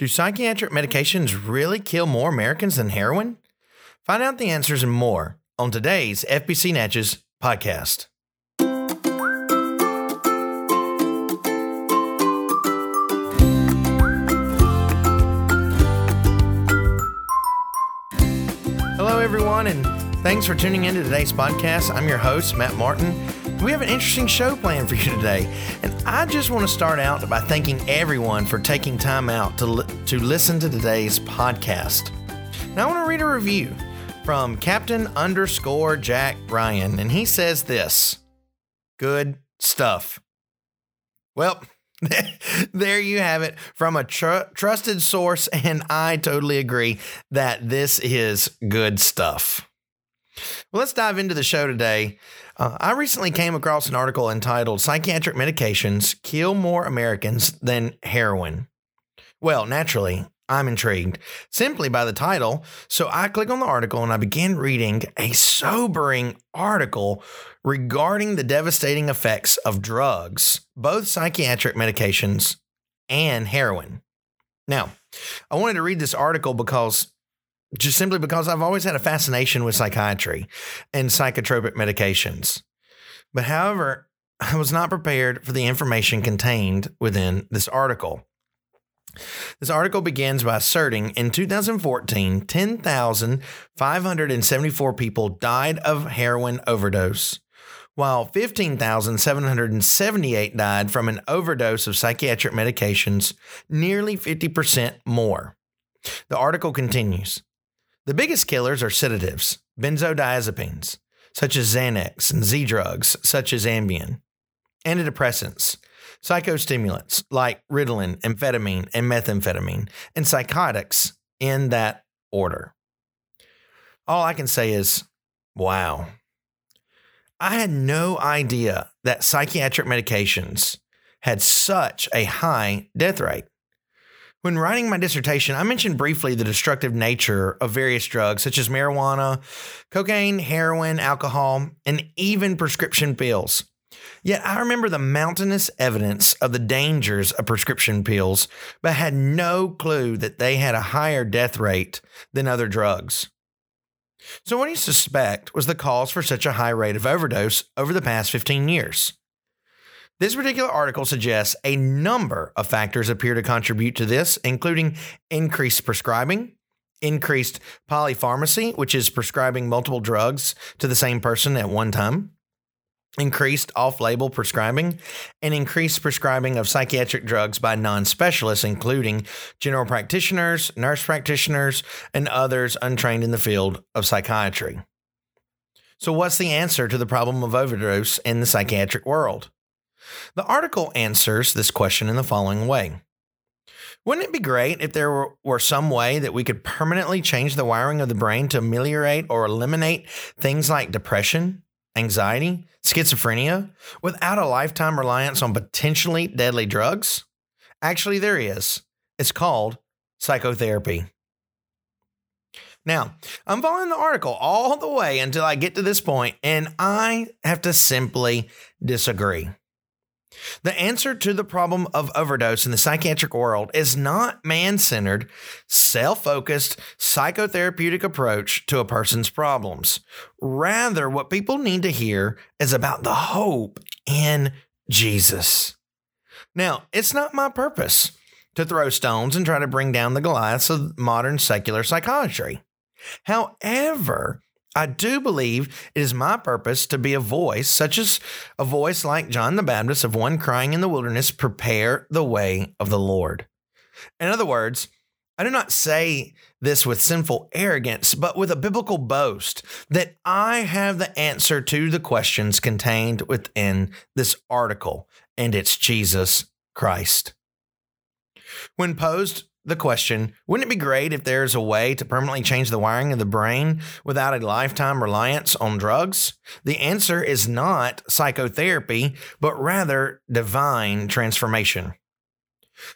Do psychiatric medications really kill more Americans than heroin? Find out the answers and more on today's FBC Natchez podcast. Hello, everyone, and thanks for tuning in to today's podcast. I'm your host, Matt Martin. We have an interesting show planned for you today, and I just want to start out by thanking everyone for taking time out to, li- to listen to today's podcast. Now, I want to read a review from Captain underscore Jack Ryan, and he says this Good stuff. Well, there you have it from a tr- trusted source, and I totally agree that this is good stuff. Well, let's dive into the show today. Uh, I recently came across an article entitled Psychiatric Medications Kill More Americans Than Heroin. Well, naturally, I'm intrigued simply by the title. So I click on the article and I begin reading a sobering article regarding the devastating effects of drugs, both psychiatric medications and heroin. Now, I wanted to read this article because just simply because I've always had a fascination with psychiatry and psychotropic medications. But however, I was not prepared for the information contained within this article. This article begins by asserting in 2014, 10,574 people died of heroin overdose, while 15,778 died from an overdose of psychiatric medications, nearly 50% more. The article continues The biggest killers are sedatives, benzodiazepines, such as Xanax, and Z drugs, such as Ambien, antidepressants psychostimulants like Ritalin, amphetamine, and methamphetamine, antipsychotics in that order. All I can say is, wow. I had no idea that psychiatric medications had such a high death rate. When writing my dissertation, I mentioned briefly the destructive nature of various drugs such as marijuana, cocaine, heroin, alcohol, and even prescription pills. Yet I remember the mountainous evidence of the dangers of prescription pills, but had no clue that they had a higher death rate than other drugs. So, what do you suspect was the cause for such a high rate of overdose over the past 15 years? This particular article suggests a number of factors appear to contribute to this, including increased prescribing, increased polypharmacy, which is prescribing multiple drugs to the same person at one time, increased off label prescribing, and increased prescribing of psychiatric drugs by non specialists, including general practitioners, nurse practitioners, and others untrained in the field of psychiatry. So, what's the answer to the problem of overdose in the psychiatric world? The article answers this question in the following way. Wouldn't it be great if there were, were, some way that we could permanently change the wiring of the brain to ameliorate or eliminate things like depression, anxiety, schizophrenia without a lifetime reliance on potentially deadly drugs? Actually, there is. It's called psychotherapy. Now, I'm following the article all the way until I get to this point, and I have to simply disagree. The answer to the problem of overdose in the psychiatric world is not man centered, self focused, psychotherapeutic approach to a person's problems. Rather, what people need to hear is about the hope in Jesus. Now, it's not my purpose to throw stones and try to bring down the Goliaths of modern secular psychiatry. However, I do believe it is my purpose to be a voice, such as a voice like John the Baptist of one crying in the wilderness, prepare the way of the Lord. In other words, I do not say this with sinful arrogance, but with a biblical boast that I have the answer to the questions contained within this article, and it's Jesus Christ. When posed the question wouldn't it be great if there's a way to permanently change the wiring of the brain without a lifetime reliance on drugs? The answer is not psychotherapy, but rather divine transformation.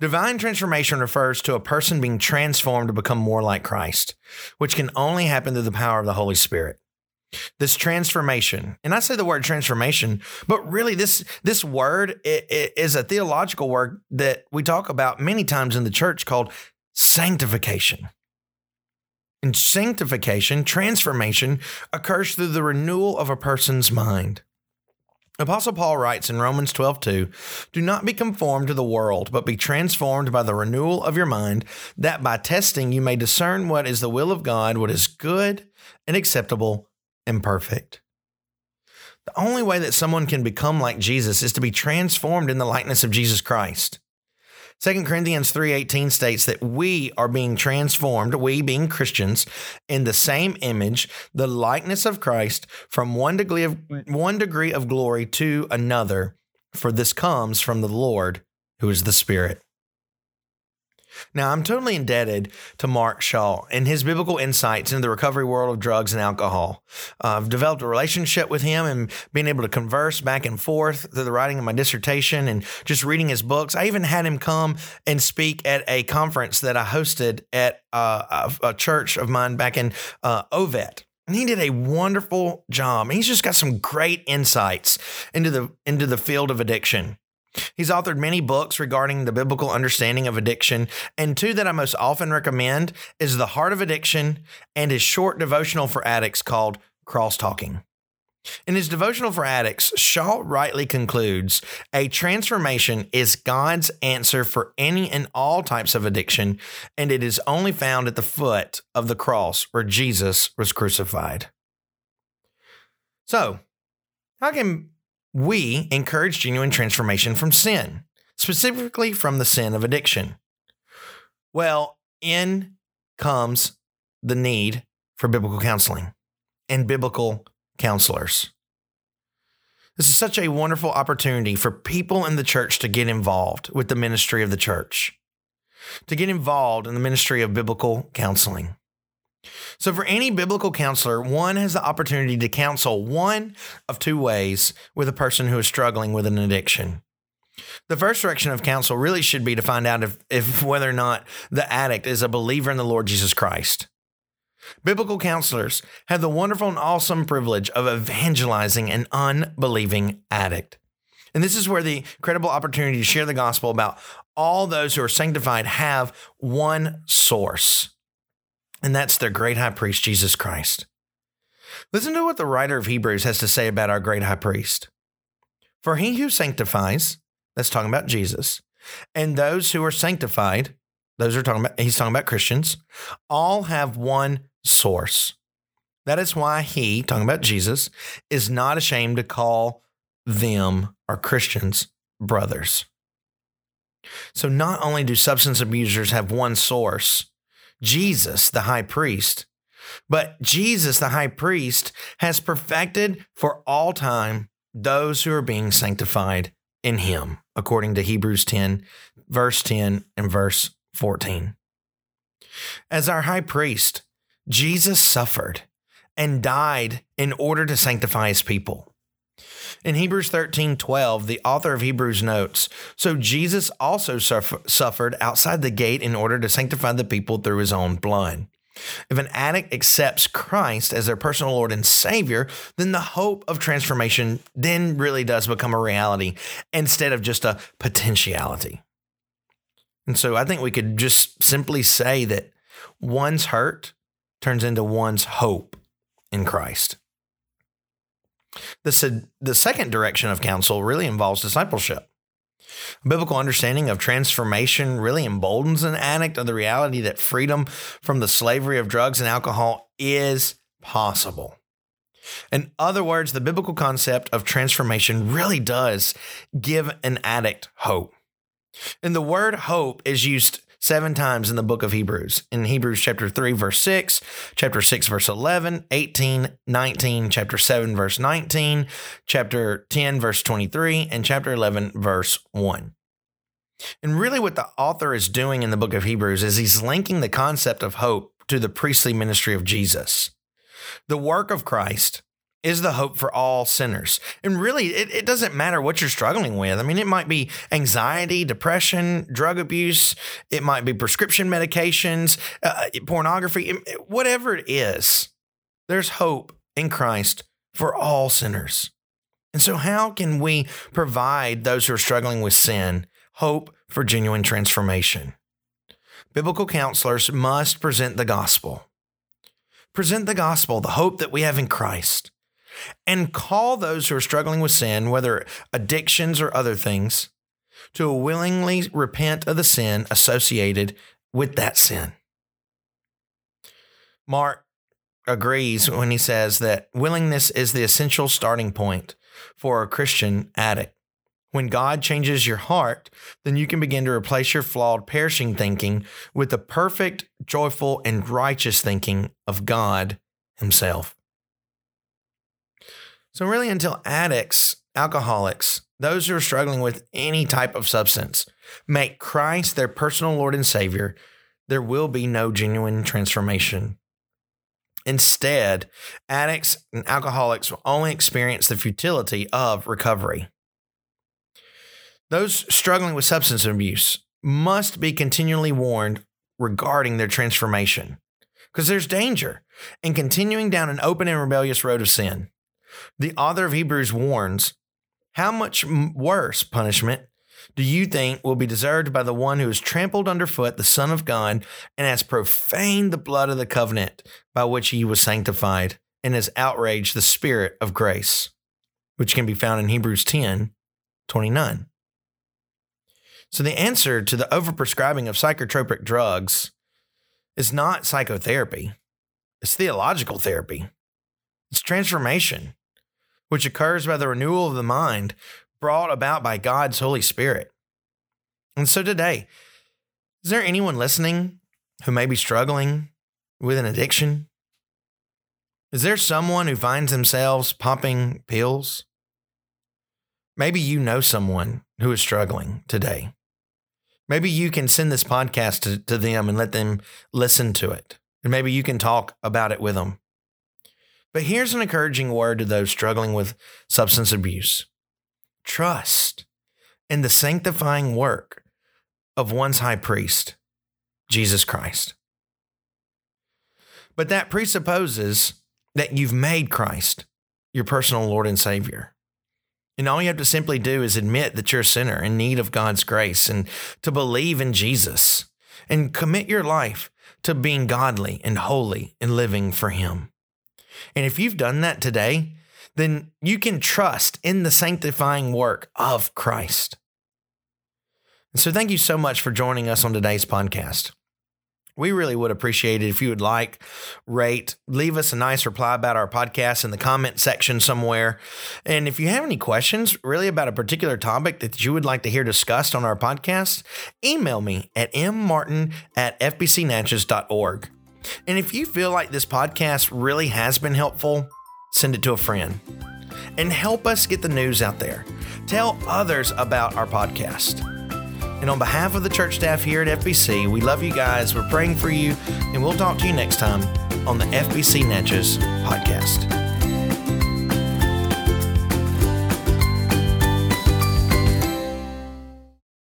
Divine transformation refers to a person being transformed to become more like Christ, which can only happen through the power of the Holy Spirit. This transformation, and I say the word transformation, but really this this word is a theological word that we talk about many times in the church called sanctification. And sanctification, transformation, occurs through the renewal of a person's mind. Apostle Paul writes in Romans 12, 2, Do not be conformed to the world, but be transformed by the renewal of your mind, that by testing you may discern what is the will of God, what is good and acceptable and perfect. The only way that someone can become like Jesus is to be transformed in the likeness of Jesus Christ. 2 Corinthians 3:18 states that we are being transformed, we being Christians, in the same image, the likeness of Christ, from one degree of one degree of glory to another, for this comes from the Lord, who is the Spirit. Now, I'm totally indebted to Mark Shaw and his biblical insights into the recovery world of drugs and alcohol. Uh, I've developed a relationship with him and being able to converse back and forth through the writing of my dissertation and just reading his books. I even had him come and speak at a conference that I hosted at uh, a, church of mine back in uh, Ovett. And he did a wonderful job. He's just got some great insights into the into the field of addiction. He's authored many books regarding the biblical understanding of addiction, and two that I most often recommend is The Heart of Addiction and his short devotional for addicts called Cross Talking. In his devotional for addicts, Shaw rightly concludes a transformation is God's answer for any and all types of addiction, and it is only found at the foot of the cross where Jesus was crucified. So, how can we encourage genuine transformation from sin, specifically from the sin of addiction. Well, in comes the need for biblical counseling and biblical counselors. This is such a wonderful opportunity for people in the church to get involved with the ministry of the church, to get involved in the ministry of biblical counseling. So, for any biblical counselor, one has the opportunity to counsel one of two ways with a person who is struggling with an addiction. The first direction of counsel really should be to find out if, if whether or not the addict is a believer in the Lord Jesus Christ. Biblical counselors have the wonderful and awesome privilege of evangelizing an unbelieving addict. And this is where the incredible opportunity to share the gospel about all those who are sanctified have one source and that's their great high priest, Jesus Christ. Listen to what the writer of Hebrews has to say about our great high priest. For he who sanctifies, that's talking about Jesus, and those who are sanctified, those are talking about, he's talking about Christians, all have one source. That is why he, talking about Jesus, is not ashamed to call them, our Christians, brothers. So not only do substance abusers have one source, Jesus, the high priest. But Jesus, the high priest, has perfected for all time those who are being sanctified in him, according to Hebrews 10, verse 10 and verse 14. As our high priest, Jesus suffered and died in order to sanctify his people. In Hebrews 13 12, the author of Hebrews notes So Jesus also suffer, suffered outside the gate in order to sanctify the people through his own blood. If an addict accepts Christ as their personal Lord and Savior, then the hope of transformation then really does become a reality instead of just a potentiality. And so I think we could just simply say that one's hurt turns into one's hope in Christ. The, the second direction of counsel really involves discipleship. A biblical understanding of transformation really emboldens an addict of the reality that freedom from the slavery of drugs and alcohol is possible. In other words, the biblical concept of transformation really does give an addict hope. And the word hope is used seven times in the book of Hebrews. In Hebrews chapter 3, verse 6, chapter 6, verse 11, 18, 19, chapter 7, verse 19, chapter 10, verse 23, and chapter 11, verse 1. And really, what the author is doing in the book of Hebrews is he's linking the concept of hope to the priestly ministry of Jesus. The work of Christ is the hope for all sinners. And really, it, it, doesn't matter what you're struggling with. I mean, it might be anxiety, depression, drug abuse, it might be prescription medications, uh, pornography, whatever it is, there's hope in Christ for all sinners. And so, how can we provide those who are struggling with sin hope for genuine transformation? biblical counselors must present the gospel. Present the gospel, the hope that we have in Christ, and call those who are struggling with sin, whether addictions or other things, to willingly repent of the sin associated with that sin. Mark agrees when he says that willingness is the essential starting point for a Christian addict. When God changes your heart, then you can begin to replace your flawed, perishing thinking with the perfect, joyful, and righteous thinking of God Himself. So, really, until addicts, alcoholics, those who are struggling with any type of substance make Christ their personal Lord and Savior, there will be no genuine transformation. Instead, addicts and alcoholics will only experience the futility of recovery. Those struggling with substance abuse must be continually warned regarding their transformation because there's danger in continuing down an open and rebellious road of sin. The author of Hebrews warns how much worse punishment do you think will be deserved by the one who has trampled underfoot the Son of God and has profaned the blood of the covenant by which he was sanctified and has outraged the Spirit of grace, which can be found in Hebrews 10 29. So, the answer to the overprescribing of psychotropic drugs is not psychotherapy, it's theological therapy. It's transformation, which occurs by the renewal of the mind brought about by God's Holy Spirit. And so today, is there anyone listening who may be struggling with an addiction? Is there someone who finds themselves popping pills? Maybe you know someone who is struggling today. Maybe you can send this podcast to, to them and let them listen to it. And maybe you can talk about it with them. But here's an encouraging word to those struggling with substance abuse trust in the sanctifying work of one's high priest, Jesus Christ. But that presupposes that you've made Christ your personal Lord and Savior. And all you have to simply do is admit that you're a sinner in need of God's grace and to believe in Jesus and commit your life to being godly and holy and living for Him. And if you've done that today, then you can trust in the sanctifying work of Christ. And so, thank you so much for joining us on today's podcast. We really would appreciate it if you would like, rate, leave us a nice reply about our podcast in the comment section somewhere. And if you have any questions really about a particular topic that you would like to hear discussed on our podcast, email me at mmartin at fbcnatchez.org. And if you feel like this podcast really has been helpful, send it to a friend and help us get the news out there. Tell others about our podcast. And on behalf of the church staff here at FBC, we love you guys. We're praying for you, and we'll talk to you next time on the FBC Natchez podcast.